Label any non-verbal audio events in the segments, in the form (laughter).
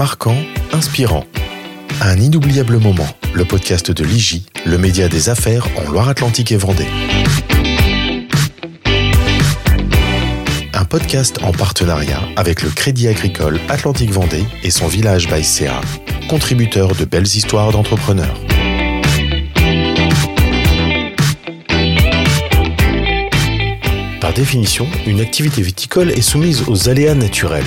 Marquant, inspirant. Un inoubliable moment, le podcast de l'IGI, le média des affaires en Loire-Atlantique et Vendée. Un podcast en partenariat avec le Crédit Agricole Atlantique Vendée et son village by CA, contributeur de belles histoires d'entrepreneurs. Par définition, une activité viticole est soumise aux aléas naturels.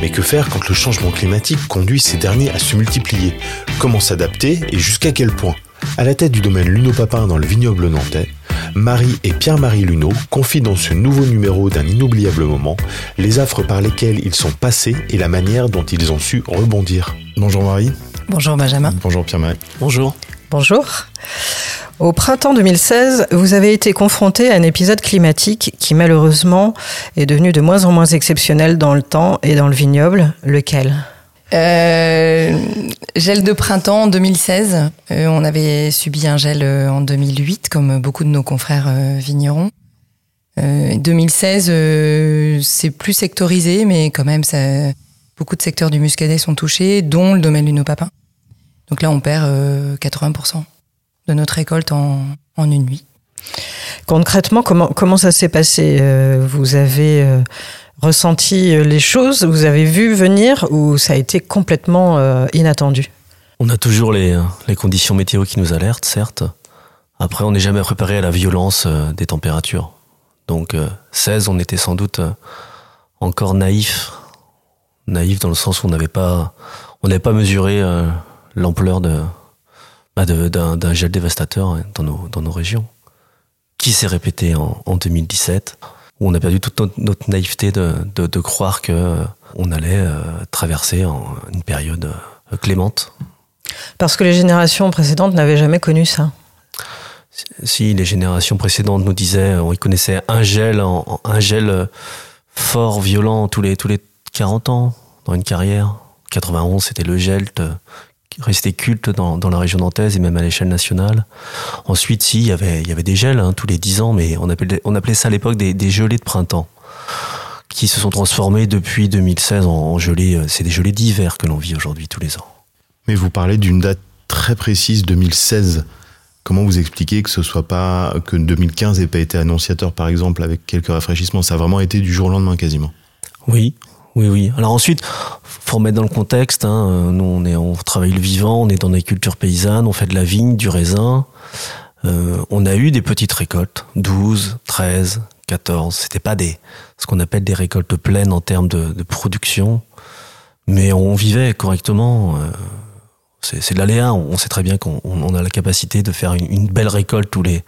Mais que faire quand le changement climatique conduit ces derniers à se multiplier? Comment s'adapter et jusqu'à quel point? À la tête du domaine Luno Papin dans le vignoble nantais, Marie et Pierre-Marie Luneau confient dans ce nouveau numéro d'un inoubliable moment les affres par lesquelles ils sont passés et la manière dont ils ont su rebondir. Bonjour Marie. Bonjour Benjamin. Bonjour Pierre-Marie. Bonjour. Bonjour. Au printemps 2016, vous avez été confronté à un épisode climatique qui malheureusement est devenu de moins en moins exceptionnel dans le temps et dans le vignoble. Lequel? Euh, Gel de printemps en 2016. Euh, on avait subi un gel euh, en 2008, comme beaucoup de nos confrères vignerons. 2016, c'est plus sectorisé, mais quand même, beaucoup de secteurs du muscadet sont touchés, dont le domaine du papin. Donc là, on perd 80% de notre récolte en, en une nuit. Concrètement, comment, comment ça s'est passé Vous avez ressenti les choses Vous avez vu venir ou ça a été complètement euh, inattendu? On a toujours les, les, conditions météo qui nous alertent, certes. Après, on n'est jamais préparé à la violence euh, des températures. Donc, euh, 16, on était sans doute euh, encore naïf. Naïf dans le sens où on n'avait pas, on n'avait pas mesuré euh, l'ampleur de, bah d'un gel dévastateur hein, dans nos, dans nos régions, qui s'est répété en, en 2017 où on a perdu toute notre, notre naïveté de, de, de croire que euh, on allait euh, traverser en une période euh, clémente. Parce que les générations précédentes n'avaient jamais connu ça. Si les générations précédentes nous disaient, on y connaissait un gel, en, un gel fort, violent tous les tous les 40 ans dans une carrière. 91, c'était le gel resté culte dans, dans, la région nantaise et même à l'échelle nationale. Ensuite, si, il y avait, il y avait des gels hein, tous les 10 ans, mais on appelait, on appelait ça à l'époque des, des, gelées de printemps, qui se sont transformés depuis 2016 en, en gelées. C'est des gelées d'hiver que l'on vit aujourd'hui tous les ans. Mais vous parlez d'une date très précise, 2016. Comment vous expliquez que ce soit pas que 2015 n'ait pas été annonciateur, par exemple, avec quelques rafraîchissements? Ça a vraiment été du jour au lendemain quasiment. Oui, oui, oui. Alors ensuite, faut remettre dans le contexte. Hein, nous, on travaille le vivant, on est dans des cultures paysannes, on fait de la vigne, du raisin. Euh, on a eu des petites récoltes, 12, 13, 14. C'était pas des, ce qu'on appelle des récoltes pleines en termes de, production, mais on vivait correctement. Euh, c'est de l'aléa. On sait très bien qu'on on a la capacité de faire une, belle récolte tous les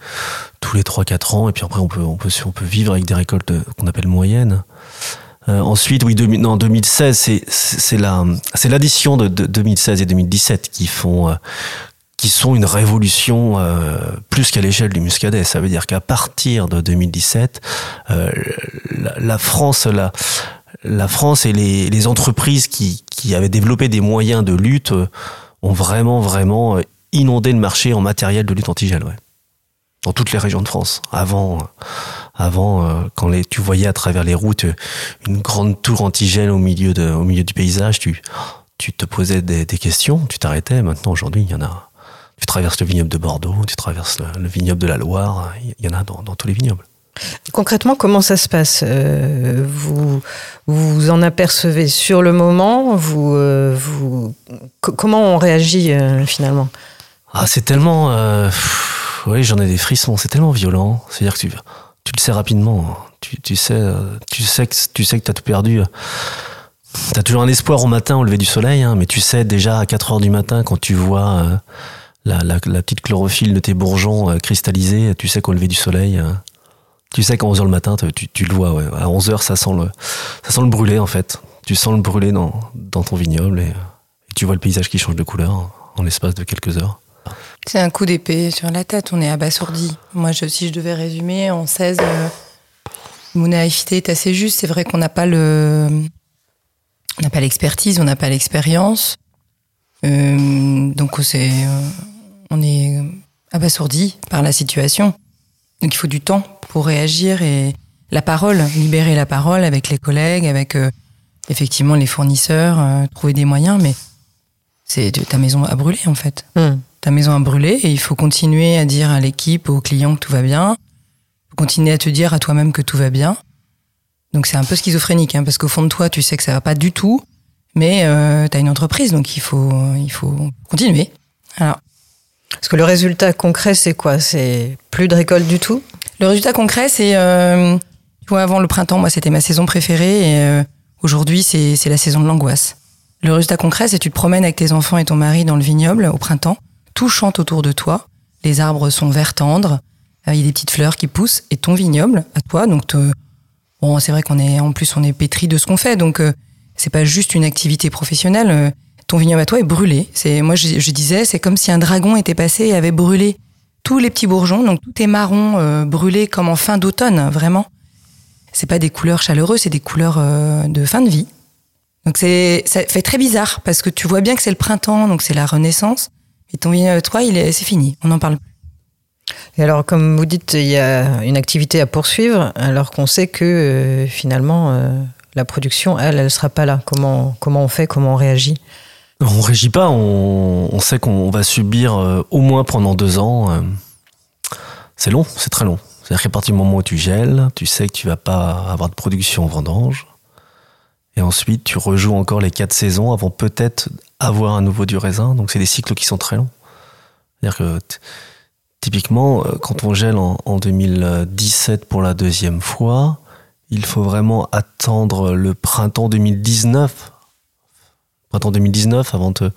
tous les trois quatre ans, et puis après on on peut vivre avec des récoltes qu'on appelle moyennes. Euh, ensuite, oui, 2000, non, 2016, c'est la c'est l'addition de, de, 2016 et 2017 qui font euh, qui sont une révolution euh, plus qu'à l'échelle du Muscadet. Ça veut dire qu'à partir de 2017, la, France, la France et les, entreprises qui, qui avaient développé des moyens de lutte ont vraiment vraiment inondé le marché en matériel de lutte antigel. Ouais dans toutes les régions de France. Avant, avant euh, quand les, tu voyais à travers les routes une grande tour antigène au milieu, de, au milieu du paysage, tu, tu te posais des, des questions, tu t'arrêtais. Maintenant, aujourd'hui, il y en a. Tu traverses le vignoble de Bordeaux, tu traverses le, le vignoble de la Loire, il y en a dans, dans tous les vignobles. Concrètement, comment ça se passe euh, vous, vous en apercevez sur le moment vous, euh, vous, Comment on réagit euh, finalement? Ah, C'est tellement... Euh, oui, j'en ai des frissons. C'est tellement violent. C'est-à-dire que tu, tu le sais rapidement. Tu, tu sais, tu sais que tu sais que t'as tout perdu. T'as toujours un espoir au matin au lever du soleil, hein, mais tu sais déjà à 4 heures du matin quand tu vois euh, la, petite chlorophylle de tes bourgeons euh, cristallisée, tu sais qu'au lever du soleil, euh, tu sais qu'à 11 heures le matin, tu, le vois. À 11 heures, ça sent le, brûlé en fait. Tu sens le brûlé dans, ton vignoble et tu vois le paysage qui change de couleur en l'espace de quelques heures. C'est un coup d'épée sur la tête, on est abasourdi. Moi, je, si je devais résumer, en 16, euh, mon naïveté est assez juste. C'est vrai qu'on n'a pas le, on n'a pas l'expertise, on n'a pas l'expérience. Euh, donc, c'est, euh, on est abasourdi par la situation. Donc, il faut du temps pour réagir et la parole, libérer la parole avec les collègues, avec effectivement les fournisseurs, trouver des moyens, mais c'est ta maison a brûlé en fait. Hmm. Ta maison a brûlé et il faut continuer à dire à l'équipe, aux clients que tout va bien, continuer à te dire à toi-même que tout va bien. Donc c'est un peu schizophrénique, hein, parce qu'au fond de toi, tu sais que ça va pas du tout, mais euh, tu as une entreprise, donc il faut, il faut continuer. Alors, Parce que le résultat concret, c'est quoi? C'est plus de récolte du tout? Le résultat concret, c'est. Euh, tu vois, avant le printemps, moi, c'était ma saison préférée. Et euh, aujourd'hui, c'est c'est la saison de l'angoisse. Le résultat concret, c'est tu te promènes avec tes enfants et ton mari dans le vignoble au printemps. Tout chante autour de toi. Les arbres sont verts tendres. euh, Il y a des petites fleurs qui poussent. Et ton vignoble, à toi, donc c'est vrai qu'on est en plus on est pétri de ce qu'on fait, donc euh, c'est pas juste une activité professionnelle. euh, ton vignoble à toi est brûlé. C'est moi je, disais, c'est comme si un dragon était passé et avait brûlé tous les petits bourgeons, donc tout est marron, euh, brûlé comme en fin d'automne, vraiment. C'est pas des couleurs chaleureuses, c'est des couleurs de fin de vie. Donc c'est, ça fait très bizarre parce que tu vois bien que c'est le printemps, donc c'est la renaissance. Et ton vignoble à toi, il est, c'est fini, on n'en parle plus. Et alors, comme vous dites, il y a une activité à poursuivre, alors qu'on sait que euh, finalement, euh, la production, elle, elle sera pas là. Comment, comment on fait? Comment on réagit? On régit pas, on, on sait qu'on va subir euh, au moins pendant deux ans. euh, c'est long, c'est très long. C'est-à-dire qu'à partir du moment où tu gèles, tu sais que tu vas pas avoir de production vendange. Et ensuite, tu rejoues encore les quatre saisons avant peut-être avoir à nouveau du raisin. Donc, c'est des cycles qui sont très longs. C'est-à-dire que typiquement, euh, quand on gèle en, en 2017 pour la deuxième fois, il faut vraiment attendre le printemps 2019 printemps 2019 avant de,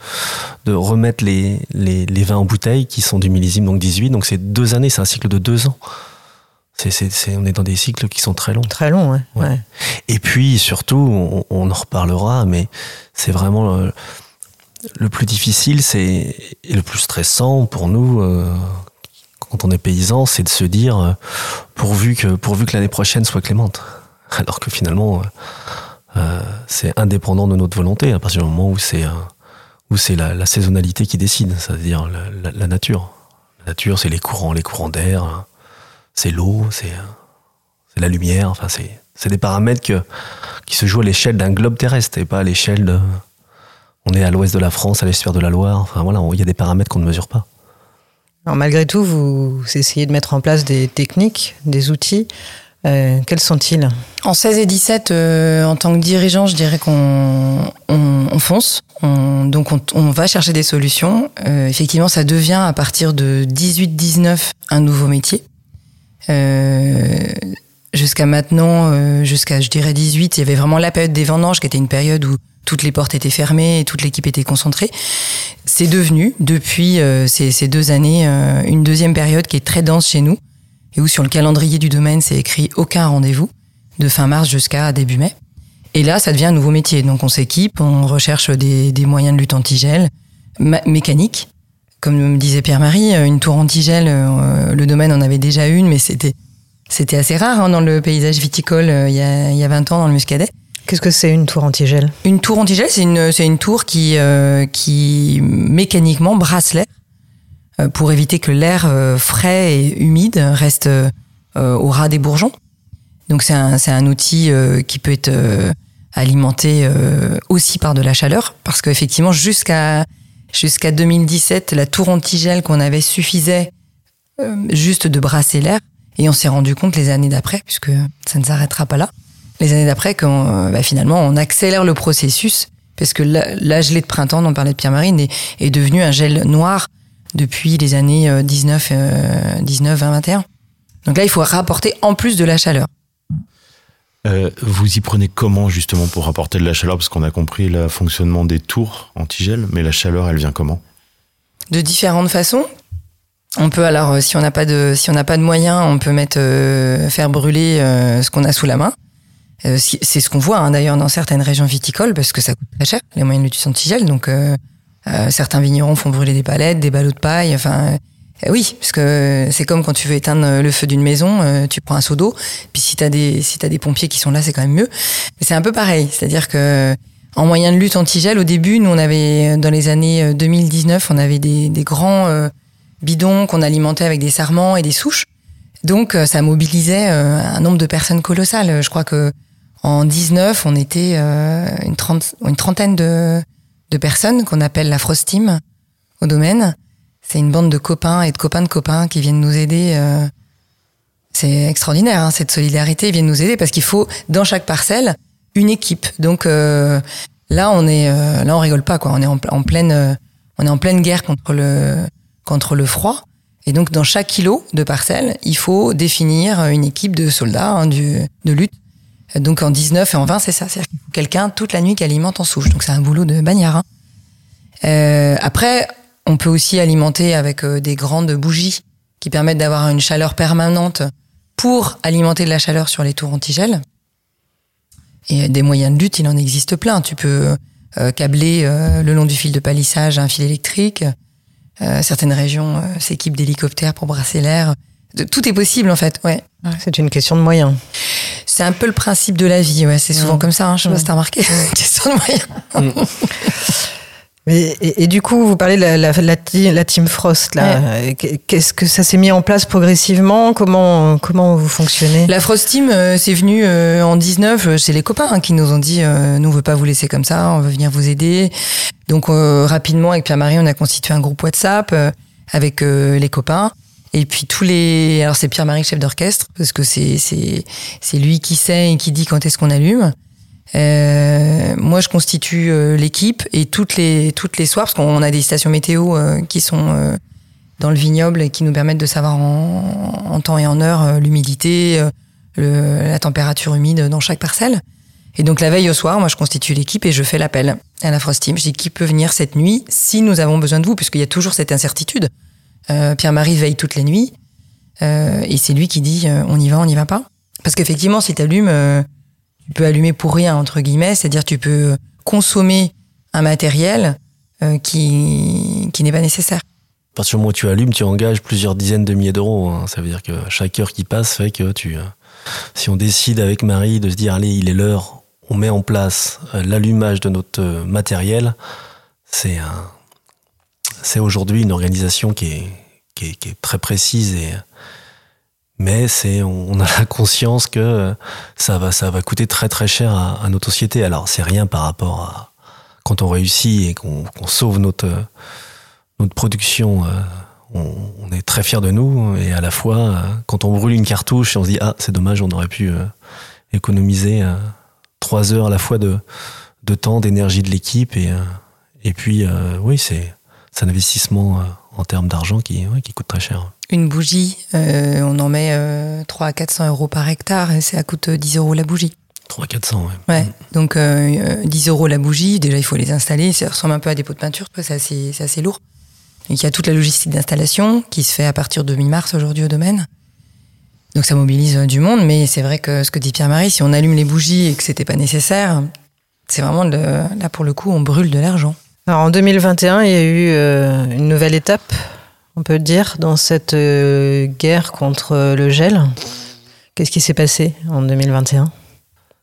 de remettre les, les, les vins en bouteille qui sont du millésime donc 18 donc c'est deux années c'est un cycle de deux ans c'est, c'est, c'est- on est dans des cycles qui sont très longs Très long, ouais. Ouais. ouais. et puis surtout on, on en reparlera mais c'est vraiment le, plus difficile c'est et le plus stressant pour nous euh, quand on est paysan c'est de se dire euh, pourvu que pourvu que l'année prochaine soit clémente (laughs) alors que finalement euh, c'est indépendant de notre volonté à partir du moment où c'est où c'est la, saisonnalité qui décide, c'est-à-dire la, la- nature. La nature, c'est les courants, les courants d'air, hein. c'est l'eau, c'est la lumière. Enfin, c'est c'est des paramètres que, qui se jouent à l'échelle d'un globe terrestre et pas à l'échelle de. On est à l'ouest de la France, à l'est de la Loire. Enfin voilà, il y a des paramètres qu'on ne mesure pas. Alors, malgré tout, vous essayez de mettre en place des techniques, des outils. Euh, quels sont-ils? En 16 et 17, euh, en tant que dirigeant, je dirais qu'on on, on fonce. On- donc on, on va chercher des solutions. Euh, effectivement, ça devient à partir de 18-19 un nouveau métier. Euh, jusqu'à maintenant, euh, jusqu'à je dirais 18, il y avait vraiment la période des vendanges qui était une période où toutes les portes étaient fermées toute l'équipe était concentrée. C'est devenu, depuis euh, ces, deux années, euh, une deuxième période qui est très dense chez nous et où sur le calendrier du domaine, c'est écrit aucun rendez-vous de fin mars jusqu'à début mai. Et là, ça devient un nouveau métier. Donc on s'équipe, on recherche des, moyens de lutte antigel, mécanique. Comme me disait Pierre-Marie, euh, une tour antigel, euh, le domaine en avait déjà une, mais c'était assez rare hein, dans le paysage viticole il y, a, il y a 20 ans dans le Muscadet. Qu'est-ce que c'est une tour antigel? Une tour antigel, c'est une, une tour qui, euh, qui mécaniquement brasse l'air euh, pour éviter que l'air euh, frais et humide reste au ras des bourgeons. Donc c'est un, un outil qui peut être alimenté aussi par de la chaleur, parce qu'effectivement jusqu'à jusqu'à 2017, la tour antigel qu'on avait suffisait juste de brasser l'air, et on s'est rendu compte les années d'après, puisque ça ne s'arrêtera pas là, les années d'après, euh, bah, finalement, on accélère le processus, parce que la, la gelée de printemps, dont parlait Pierre-Marine, est, est devenue un gel noir depuis les années euh, 19, euh, 19, 20, 21. Donc là, il faut rapporter en plus de la chaleur. Euh, vous y prenez comment justement pour apporter de la chaleur? Parce qu'on a compris le fonctionnement des tours antigel, mais la chaleur, elle vient comment? De différentes façons. On peut alors, euh, si on n'a pas de, si on n'a pas de moyens, on peut mettre, euh, faire brûler euh, ce qu'on a sous la main. Euh, c'est ce qu'on voit hein, d'ailleurs dans certaines régions viticoles parce que ça coûte très cher les moyens de lutte antigel. Donc euh, euh, certains vignerons font brûler des palettes, des ballots de paille. Enfin, euh, oui, parce que c'est comme quand tu veux éteindre le feu d'une maison, euh, tu prends un seau d'eau. Puis si t'as des, si t'as des pompiers qui sont là, c'est quand même mieux. Mais c'est un peu pareil, c'est-à-dire que en moyen de lutte antigel, au début, nous on avait dans les années 2019, on avait des, des grands euh, bidons qu'on alimentait avec des sarments et des souches. Donc euh, ça mobilisait euh, un nombre de personnes colossal. Je crois que En 19, on était euh, une, une, trentaine de, de personnes qu'on appelle la Frost Team au domaine. C'est une bande de copains et de copains de copains qui viennent nous aider. Euh, c'est extraordinaire, hein, cette solidarité. Ils viennent nous aider parce qu'il faut, dans chaque parcelle, une équipe. Donc euh, là, on est, là, on rigole pas, quoi. On est en, pleine, on est en pleine guerre contre le, contre le froid. Et donc, dans chaque kilo de parcelle, il faut définir une équipe de soldats hein, du, de lutte. Donc, en 19 et en 20, c'est ça. C'est-à-dire qu'il quelqu'un toute la nuit qui alimente en souche. Donc, c'est un boulot de bagnard. Hein. Euh, après, on peut aussi alimenter avec euh, des grandes bougies qui permettent d'avoir une chaleur permanente pour alimenter de la chaleur sur les tours antigel. Et des moyens de lutte, il en existe plein. Tu peux euh, câbler euh, le long du fil de palissage un fil électrique. Euh, certaines régions euh, s'équipent d'hélicoptères pour brasser l'air. Tout est possible en fait, ouais. C'est une question de moyens. C'est un peu le principe de la vie, ouais. C'est souvent mmh. comme ça. Hein. Je sais pas si t'as remarqué. Mmh. (laughs) question de moyens. Mmh. et, du coup, vous parlez de la, la, Team Frost. Là. Qu'est-ce que ça s'est mis en place progressivement? Comment, comment vous fonctionnez? La Frost Team, euh, c'est venu euh, en 19. Euh, c'est les copains hein, qui nous ont dit nous, on veut pas vous laisser comme ça, on veut venir vous aider. Donc, rapidement, avec Pierre-Marie, on a constitué un groupe WhatsApp avec les copains. Et puis tous les... Alors c'est Pierre-Marie, chef d'orchestre, parce que c'est, c'est, c'est lui qui sait et qui dit quand est-ce qu'on allume. Euh, moi, je constitue euh, l'équipe et toutes les toutes les soirs, parce qu'on a des stations météo euh, qui sont euh, dans le vignoble et qui nous permettent de savoir en, en temps et en heure l'humidité, la température humide dans chaque parcelle. Et donc la veille au soir, moi, je constitue l'équipe et je fais l'appel à la Frost Team. Je dis qui peut venir cette nuit si nous avons besoin de vous, puisqu'il y a toujours cette incertitude. Pierre-Marie veille toutes les nuits et c'est lui qui dit on y va, on n'y va pas. Parce qu'effectivement, si tu allumes tu peux allumer pour rien, entre guillemets, c'est-à-dire tu peux consommer un matériel euh, qui, qui n'est pas nécessaire. À partir du moment où tu allumes, tu engages plusieurs dizaines de milliers d'euros. Hein. Ça veut dire que chaque heure qui passe fait que tu. Euh, si on décide avec Marie de se dire, allez, il est l'heure, on met en place euh, l'allumage de notre matériel, c'est un, c'est aujourd'hui une organisation qui est, qui est, qui est très précise et mais c'est on a (laughs) la conscience que ça va ça va coûter très très cher à, notre société. Alors c'est rien par rapport à quand on réussit et qu'on sauve notre notre production. Euh, on, est très fier de nous et à la fois euh, quand on brûle une cartouche, on se dit ah c'est dommage, on aurait pu euh, économiser trois heures à la fois de de temps, d'énergie de l'équipe et et puis oui c'est c'est un investissement en termes d'argent qui qui coûte très cher. Une bougie, euh, on en met euh, 3 à 400 euros par hectare et ça coûte 10 euros la bougie. 3 à 400, ouais. ouais. Donc euh, 10 euros la bougie, déjà il faut les installer, ça ressemble un peu à des pots de peinture, c'est assez, assez lourd. il y a toute la logistique d'installation qui se fait à partir de mi-mars aujourd'hui au domaine. Donc ça mobilise du monde, mais c'est vrai que ce que dit Pierre-Marie, si on allume les bougies et que c'était pas nécessaire, c'est vraiment de, là pour le coup on brûle de l'argent. Alors en 2021, il y a eu euh, une nouvelle étape on peut dire, dans cette euh, guerre contre le gel. Qu'est-ce qui s'est passé en 2021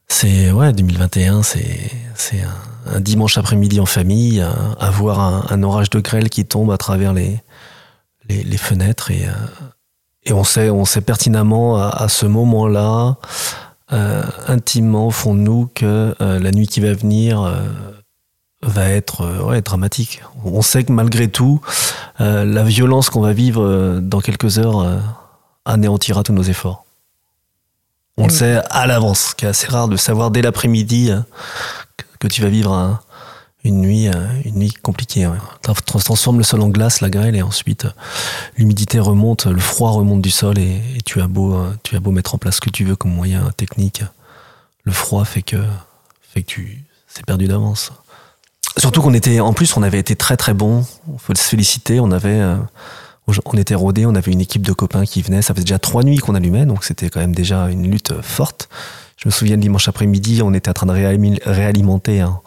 C'est ouais, 2021, c'est c'est un, dimanche après-midi en famille, à, voir un, orage de grêle qui tombe à travers les les, fenêtres et euh, et on sait on sait pertinemment à, ce moment-là euh, intimement de nous que la nuit qui va venir va être euh, ouais, dramatique. On sait que malgré tout, euh, la violence qu'on va vivre euh, dans quelques heures anéantira tous nos efforts. On le sait à l'avance, qui est assez rare de savoir dès l'après-midi que tu vas vivre une nuit, une nuit compliquée. Ouais. transforme le sol en glace, la grêle, et ensuite l'humidité remonte, le froid remonte du sol, et, tu as beau, tu as beau mettre en place ce que tu veux comme moyen technique, le froid fait que, fait que tu, c'est perdu d'avance. Surtout qu'on était, en plus, on avait été très très bon. Faut se féliciter. On avait, euh, on était rodés. On avait une équipe de copains qui venaient. Ça faisait déjà trois nuits qu'on allumait, donc c'était quand même déjà une lutte forte. Je me souviens le dimanche après-midi, on était en train de réalimenter un,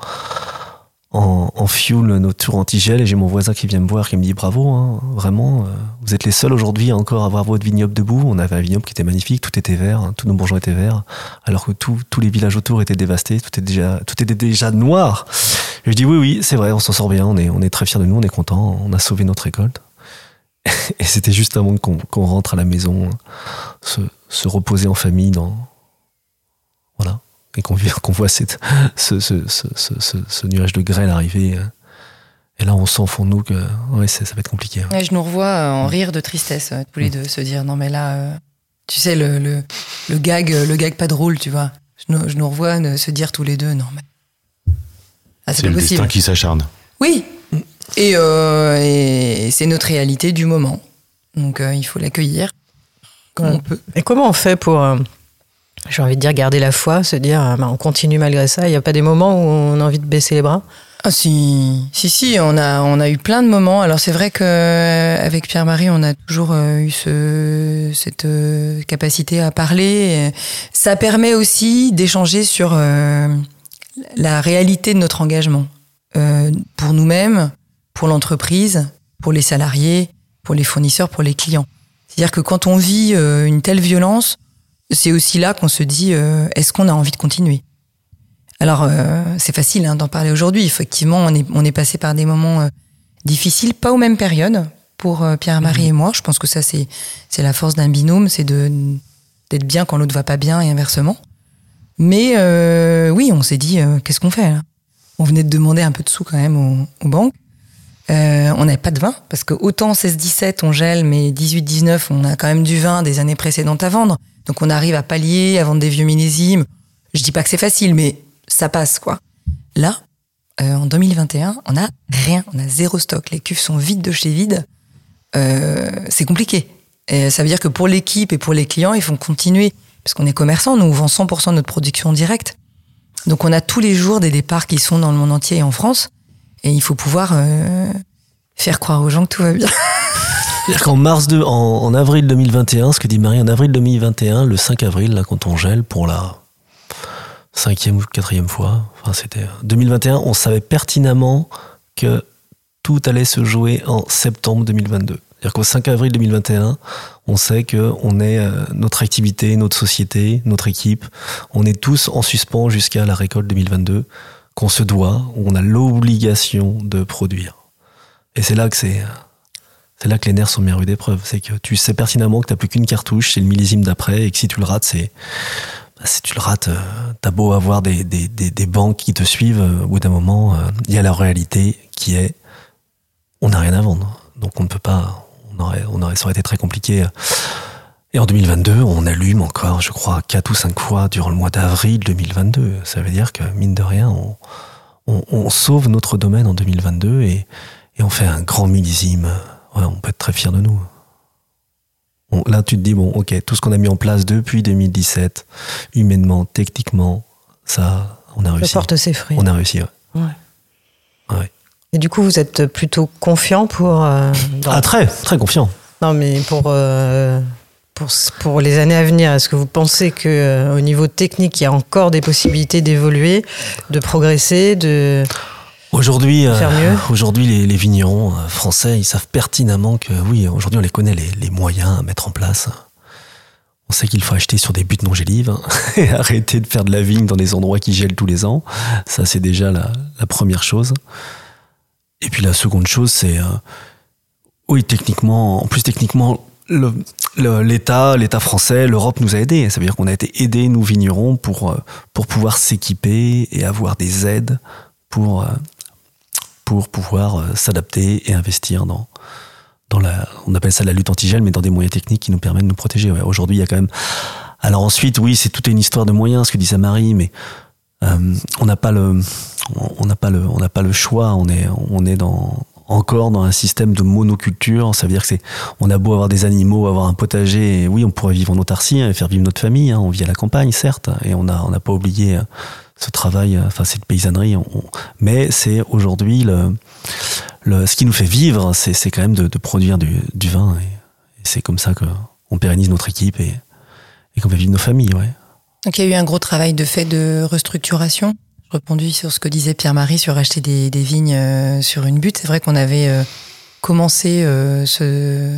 en, en fuel nos tours anti-gel et j'ai mon voisin qui vient me voir qui me dit bravo, hein, vraiment, euh, vous êtes les seuls aujourd'hui à encore avoir votre vignoble debout. On avait un vignoble qui était magnifique, tout était vert, hein, tous nos bourgeons étaient verts, alors que tous les villages autour étaient dévastés, tout était déjà, tout était déjà noir. Et je dis oui, oui, c'est vrai, on s'en sort bien, on est, on est très fiers de nous, on est content, on a sauvé notre récolte. (laughs) et c'était juste avant qu'on rentre à la maison, se, se reposer en famille dans, voilà. et qu'on voit cette, ce, ce, ce, ce, nuage de grêle arriver. Euh, et là, on sent au fond de nous que ouais, ça va être compliqué. je nous revois en rire de tristesse, tous les mm. deux, se dire non, mais là, tu sais, le, le, le, gag, le gag pas drôle, tu vois. Je nous, je nous revois se dire tous les deux non, mais. Ah, c'est le destin qui s'acharne. Oui, et, euh, et c'est notre réalité du moment. Donc il faut l'accueillir comme on peut. Et comment on fait pour j'ai envie de dire garder la foi, se dire ah, bah, on continue malgré ça. Il n'y a pas des moments où on a envie de baisser les bras? Ah si, si, si, on a, on a eu plein de moments. Alors c'est vrai qu'avec Pierre-Marie, on a toujours euh, eu ce, cette euh, capacité à parler. Ça permet aussi d'échanger sur euh, la réalité de notre engagement pour nous-mêmes, pour l'entreprise, pour les salariés, pour les fournisseurs, pour les clients. C'est-à-dire que quand on vit une telle violence, c'est aussi là qu'on se dit euh, est-ce qu'on a envie de continuer? Alors euh, c'est facile hein, d'en parler aujourd'hui. Effectivement, on est, on est passé par des moments euh, difficiles, pas aux mêmes périodes pour Pierre-Marie mhm. et moi. Je pense que ça c'est c'est la force d'un binôme, c'est de d'être bien quand l'autre va pas bien et inversement. Mais oui, on s'est dit qu'est-ce qu'on fait On venait de demander un peu de sous quand même aux, banques. on n'avait pas de vin parce que autant 16-17 on gèle, mais 18-19 on a quand même du vin des années précédentes à vendre. Donc on arrive à pallier, à vendre des vieux millésimes. Je dis pas que c'est facile, mais ça passe quoi. Là, euh, en 2021, on a rien, on a zéro stock. Les cuves sont vides de chez vides. Euh, c'est compliqué. Ça veut dire que pour l'équipe et pour les clients, ils font continuer. Parce qu'on est commerçant, nous on vend 100% de notre production directe. Donc on a tous les jours des départs qui sont dans le monde entier et en France. Et il faut pouvoir euh, faire croire aux gens que tout va bien. (laughs) C'est-à-dire qu'en mars de, en, avril 2021, ce que dit Marie, en avril 2021, le 5 avril, là, quand on gèle pour la cinquième ou quatrième fois, enfin, c'était 2021, on savait pertinemment que tout allait se jouer en septembre 2022. C'est-à-dire qu'au 5 avril 2021, on sait que on est euh, notre activité, notre société, notre équipe, on est tous en suspens jusqu'à la récolte 2022 qu'on se doit, on a l'obligation de produire. Et c'est là que c'est c'est là que les nerfs sont mis à rude épreuve. C'est que tu sais pertinemment que tu n'as plus qu'une cartouche, c'est le millésime d'après, et que si tu le rates, c'est. Bah, si tu le rates, euh, t'as beau avoir des, des, des, banques qui te suivent, euh, au bout d'un moment, euh, il y a la réalité qui est on n'a rien à vendre. Donc on ne peut pas. On aurait, on aurait, ça aurait été très compliqué. Et en 2022, on allume encore, je crois, quatre ou cinq fois durant le mois d'avril 2022. Ça veut dire que, mine de rien, on, on, on sauve notre domaine en 2022 et, et on fait un grand millésime on peut être très fier de nous. là, tu te dis, bon, ok, tout ce qu'on a mis en place depuis 2017, humainement, techniquement, ça, on a réussi. Ça porte ses fruits. On a réussi, ouais. ouais. Et du coup, vous êtes plutôt confiant pour. Euh, ah, très, très confiant. Non, mais pour, euh, pour, pour, les années à venir, est-ce que vous pensez qu'au euh, niveau technique, il y a encore des possibilités d'évoluer, de progresser, de. Aujourd'hui, aujourd'hui, les, les, vignerons français, ils savent pertinemment que oui, aujourd'hui, on les connaît les, les, moyens à mettre en place. On sait qu'il faut acheter sur des buts non gélives hein, (laughs) et arrêter de faire de la vigne dans des endroits qui gèlent tous les ans. Ça, c'est déjà la, la, première chose. Et puis la seconde chose, c'est euh, oui, techniquement, en plus techniquement, l'État, l'État français, l'Europe nous a aidés. Ça veut dire qu'on a été aidés, nous vignerons, pour pour pouvoir s'équiper et avoir des aides pour pour pouvoir euh, s'adapter et investir dans, dans la, on appelle ça la lutte antigel, mais dans des moyens techniques qui nous permettent de nous protéger. Aujourd'hui, il y a quand même. Alors ensuite, oui, c'est toute une histoire de moyens, ce que disait Marie, mais euh, on n'a pas le, on n'a pas le, on n'a pas le choix. On est, on est dans encore dans un système de monoculture. Ça veut dire que c'est, on a beau avoir des animaux, avoir un potager, et oui, on pourrait vivre en autarcie hein, et faire vivre notre famille. Hein, on vit à la campagne, certes, et on a, on n'a pas oublié euh, ce travail, euh, enfin cette paysannerie. mais c'est aujourd'hui le, le, ce qui nous fait vivre, c'est quand même de, de, produire du, du vin. Et, c'est comme ça qu'on pérennise notre équipe et, et qu'on fait vivre nos familles. Ouais. Donc il y a eu un gros travail de fait de restructuration. Je sur ce que disait Pierre-Marie sur acheter des, vignes euh, sur une butte. C'est vrai qu'on avait euh, commencé ce,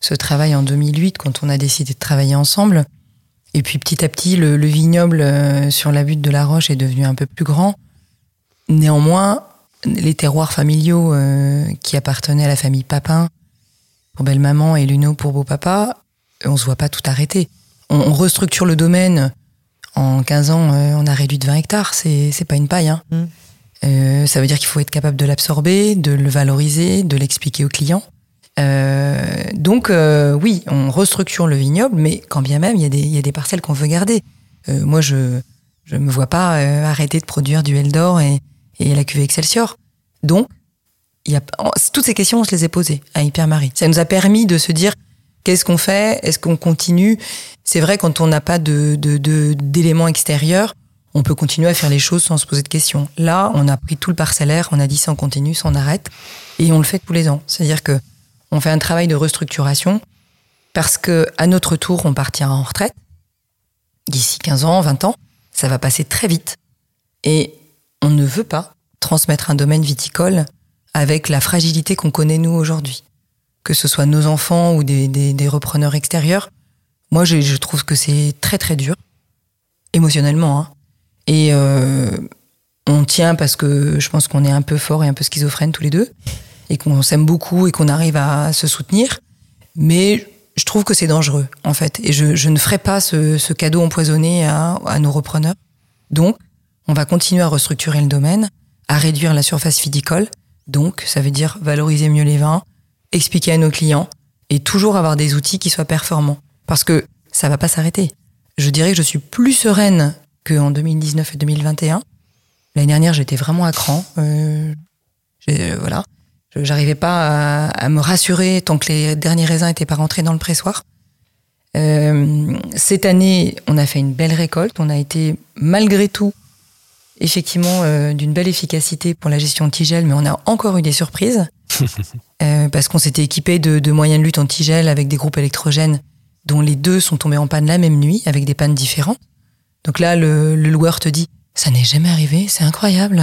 ce travail en 2008 quand on a décidé de travailler ensemble. Et puis petit à petit, le, vignoble euh, sur la butte de la Roche est devenu un peu plus grand. Néanmoins, les terroirs familiaux euh, qui appartenaient à la famille Papin pour belle-maman et Luno pour beau-papa, on se voit pas tout arrêter. On, restructure le domaine En 15 ans, euh, on a réduit de 20 hectares. C'est, c'est pas une paille. Hein. Mm. Euh, ça veut dire qu'il faut être capable de l'absorber, de le valoriser, de l'expliquer aux clients. Euh, donc, euh, oui, on restructure le vignoble, mais quand bien même, il y, a des- il y a des parcelles qu'on veut garder. Moi, je je me vois pas arrêter de produire du Eldor et, et la cuvée Excelsior. Donc, il y a, toutes ces questions, on se les a posées à Hyper-Marie. Ça nous a permis de se dire qu'est-ce qu'on fait? Est-ce qu'on continue? C'est vrai, quand on n'a pas de, de, de- d'éléments extérieurs, on peut continuer à faire les choses sans se poser de questions. Là, on a pris tout le parcellaire, on a dit ça on continue, ça on arrête, et on le fait tous les ans. C'est-à-dire que on fait un travail de restructuration parce que à notre tour, on partira en retraite d'ici 15 ans, 20 ans. Ça va passer très vite, et on ne veut pas transmettre un domaine viticole avec la fragilité qu'on connaît nous aujourd'hui, que ce soit nos enfants ou des, des- repreneurs extérieurs. Moi, je, trouve que c'est très très dur, émotionnellement. hein. Et euh, on tient parce que je pense qu'on est un peu fort et un peu schizophrène tous les deux, et qu'on s'aime beaucoup et qu'on arrive à se soutenir. Mais je trouve que c'est dangereux, en fait. Et je, ne ferai pas ce, cadeau empoisonné à, à nos repreneurs. Donc, on va continuer à restructurer le domaine, à réduire la surface viticole. Donc, ça veut dire valoriser mieux les vins, expliquer à nos clients et toujours avoir des outils qui soient performants. Parce que ça va pas s'arrêter. Je dirais que je suis plus sereine qu'en 2019 et 2021. L'année dernière, j'étais vraiment à cran. Euh, euh, voilà. J'arrivais pas à, me rassurer tant que les derniers raisins n'étaient pas rentrés dans le pressoir. Euh, cette année, on a fait une belle récolte. On a été, malgré tout, effectivement, euh, d'une belle efficacité pour la gestion antigel, mais on a encore eu des surprises. (laughs) Euh, parce qu'on s'était équipé de, de moyens de lutte antigel avec des groupes électrogènes dont les deux sont tombés en panne la même nuit, avec des pannes différentes. Donc là, le, le loueur te dit, ça n'est jamais arrivé, c'est incroyable.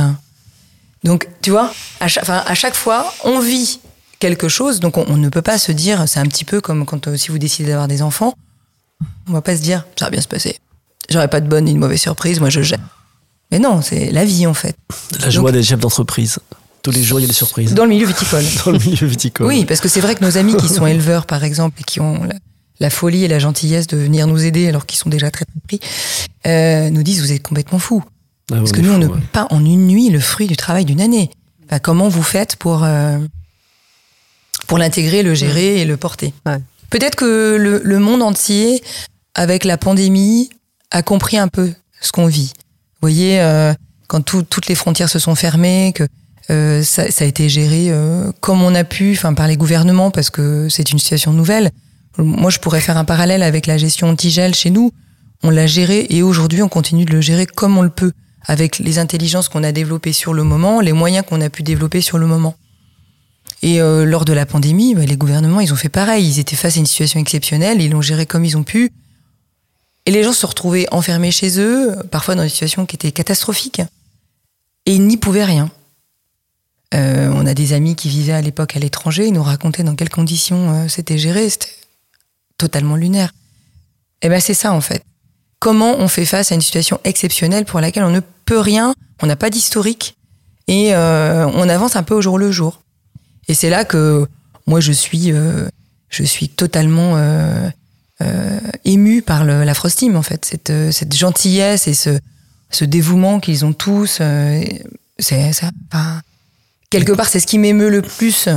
Donc, tu vois, à chaque, enfin, à chaque fois, on vit quelque chose, donc on, on ne peut pas se dire, c'est un petit peu comme quand euh, si vous décidez d'avoir des enfants, on va pas se dire, ça va bien se passer. J'aurai pas de bonne ni de mauvaise surprise, moi je gère. Mais non, c'est la vie en fait. La joie des chefs d'entreprise. Tous les jours, il y a des surprises. Dans le milieu viticole. (laughs) Dans le milieu viticole. Oui, parce que c'est vrai que nos amis qui sont (laughs) éleveurs, par exemple, et qui ont la, la folie et la gentillesse de venir nous aider alors qu'ils sont déjà très pris, euh, nous disent vous êtes complètement fous. Ah, Parce que nous, on ne ouais. peut pas en une nuit le fruit du travail d'une année. Enfin, comment vous faites pour, euh, pour l'intégrer, le gérer et le porter Ouais. Peut-être que le, le monde entier, avec la pandémie, a compris un peu ce qu'on vit. Vous voyez, euh, quand tout- toutes les frontières se sont fermées, que euh, ça, ça a été géré euh, comme on a pu, enfin par les gouvernements, parce que c'est une situation nouvelle. Moi, je pourrais faire un parallèle avec la gestion antigel chez nous. On l'a géré et aujourd'hui, on continue de le gérer comme on le peut, avec les intelligences qu'on a développées sur le moment, les moyens qu'on a pu développer sur le moment. Et euh, lors de la pandémie, bah, les gouvernements, ils ont fait pareil. Ils étaient face à une situation exceptionnelle, ils l'ont géré comme ils ont pu. Et les gens se retrouvaient enfermés chez eux, parfois dans des situations qui étaient catastrophiques. Et ils n'y pouvaient rien. Euh, on a des amis qui vivaient à l'époque à l'étranger, ils nous racontaient dans quelles conditions euh, c'était géré. C'était totalement lunaire. Et ben c'est ça en fait. Comment on fait face à une situation exceptionnelle pour laquelle on ne peut rien, on n'a pas d'historique et euh, on avance un peu au jour le jour. Et c'est là que moi je suis, je suis totalement euh, euh, ému par le, la Frostim en fait, cette, gentillesse et ce, dévouement qu'ils ont tous. c'est ça. Quelque part, c'est ce qui m'émeut le plus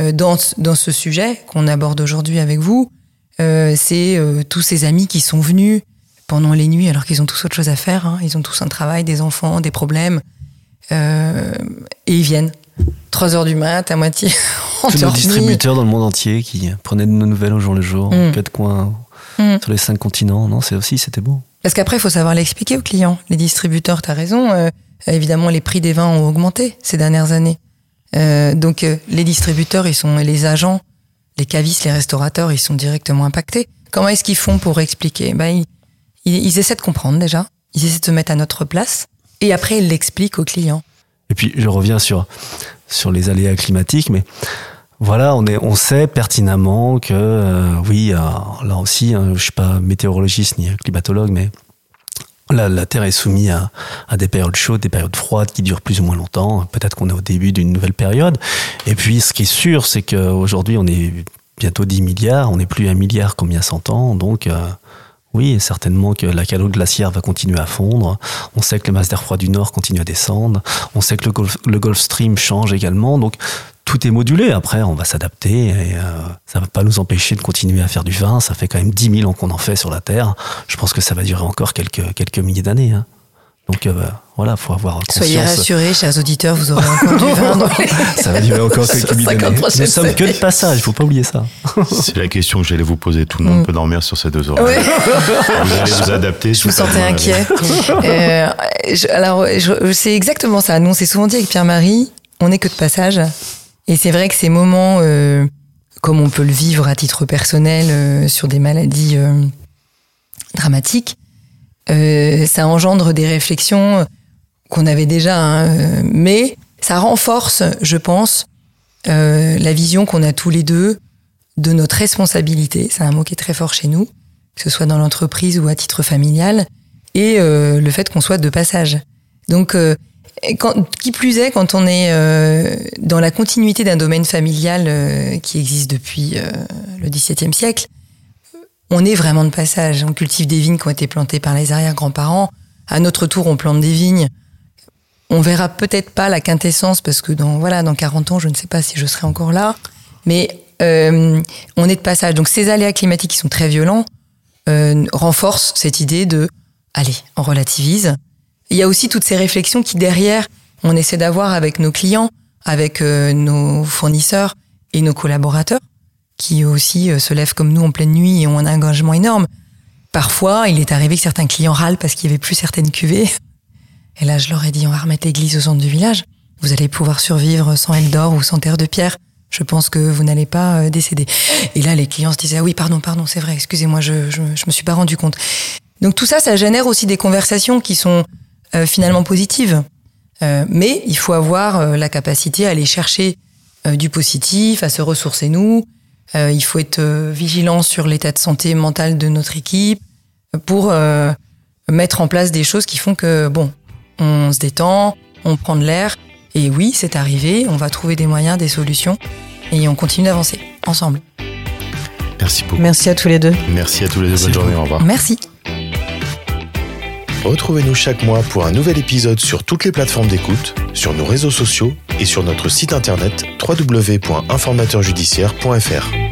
euh, dans, ce- dans ce sujet qu'on aborde aujourd'hui avec vous. Euh, c'est euh, tous ces amis qui sont venus pendant les nuits alors qu'ils ont tous autre chose à faire. hein. Ils ont tous un travail, des enfants, des problèmes. Euh, et ils viennent. 3 heures du mat, à moitié (laughs) Tous nos distributeurs dans le monde entier qui prenaient de nos nouvelles au jour le jour, Mm. quatre coins Mm. sur les cinq continents. Non, c'est aussi, c'était beau. Parce qu'après, il faut savoir l'expliquer aux clients. Les distributeurs, tu as raison, évidemment, les prix des vins ont augmenté ces dernières années. Euh, donc, euh, les distributeurs, ils sont, les agents, les cavistes, les restaurateurs, ils sont directement impactés. Comment est-ce qu'ils font pour expliquer? Ben, ils, essaient de comprendre déjà. Ils essaient de se mettre à notre place. Et après, ils l'expliquent aux clients. Et puis, je reviens sur, sur les aléas climatiques, mais voilà, on, est, on sait pertinemment que, euh, oui, là aussi, hein, je suis pas météorologiste ni climatologue, mais la, Terre est soumise à, à des périodes chaudes, des périodes froides qui durent plus ou moins longtemps. Peut-être qu'on est au début d'une nouvelle période. Et puis, ce qui est sûr, c'est qu'aujourd'hui, on est bientôt 10 milliards, on n'est plus un milliard comme il y a 100 ans, donc euh, Oui, certainement que la calotte glaciaire va continuer à fondre. On sait que les masses d'air froid du nord continuent à descendre. On sait que le Gulf, Stream change également. Donc tout est modulé. Après, on va s'adapter et euh, ça va pas nous empêcher de continuer à faire du vin. Ça fait quand même 10 000 ans qu'on en fait sur la Terre. Je pense que ça va durer encore quelques, quelques milliers d'années. Hein. Donc euh, voilà, faut avoir conscience. Soyez rassurés, chers auditeurs, vous aurez encore du vin. Dans. Ça va durer encore (laughs) quelques d'années. Nous sommes que de passage, il faut pas oublier ça. (laughs) C'est la question que j'allais vous poser. Tout le monde mm. peut dormir sur ces deux oreilles. Ouais. Vous allez vous adapter. Je me sentais inquiet. (laughs) euh, je, alors, c'est exactement ça. Nous, on s'est souvent dit avec Pierre-Marie, on n'est que de passage. Et c'est vrai que ces moments, euh, comme on peut le vivre à titre personnel euh, sur des maladies euh, dramatiques, euh, ça engendre des réflexions qu'on avait déjà, hein, euh, mais ça renforce, je pense, euh, la vision qu'on a tous les deux de notre responsabilité. C'est un mot qui est très fort chez nous, que ce soit dans l'entreprise ou à titre familial, et le fait qu'on soit de passage. Donc, quand, qui plus est, quand on est dans la continuité d'un domaine familial qui existe depuis le XVIIe siècle, on est vraiment de passage. On cultive des vignes qui ont été plantées par les arrière-grands-parents. À notre tour, on plante des vignes. On verra peut-être pas la quintessence parce que dans voilà dans 40 ans, je ne sais pas si je serai encore là. Mais euh, on est de passage. Donc ces aléas climatiques qui sont très violents euh, renforcent cette idée de allez, on relativise. Il y a aussi toutes ces réflexions qui derrière on essaie d'avoir avec nos clients, avec euh, nos fournisseurs et nos collaborateurs qui aussi euh, se lèvent comme nous en pleine nuit et ont un engagement énorme. Parfois, il est arrivé que certains clients râlent parce qu'il n'y avait plus certaines cuvées. Et là, je leur ai dit, on va remettre l'église au centre du village. Vous allez pouvoir survivre sans aile d'or ou sans terre de pierre. Je pense que vous n'allez pas euh, décéder. Et là, les clients se disaient, ah oui, pardon, pardon, c'est vrai, excusez-moi, je, je, je, me suis pas rendu compte. Donc tout ça, ça génère aussi des conversations qui sont euh, finalement positives. Mais il faut avoir la capacité à aller chercher du positif, à se ressourcer nous, il faut être euh, vigilant sur l'état de santé mentale de notre équipe pour euh, mettre en place des choses qui font que, bon, on se détend, on prend de l'air. Et oui, c'est arrivé, on va trouver des moyens, des solutions et on continue d'avancer ensemble. Merci beaucoup. Merci à tous les deux. Merci à tous les deux. Bonne journée. Au revoir. Merci. Retrouvez-nous chaque mois pour un nouvel épisode sur toutes les plateformes d'écoute, sur nos réseaux sociaux et sur notre site internet www.informateurjudiciaire.fr.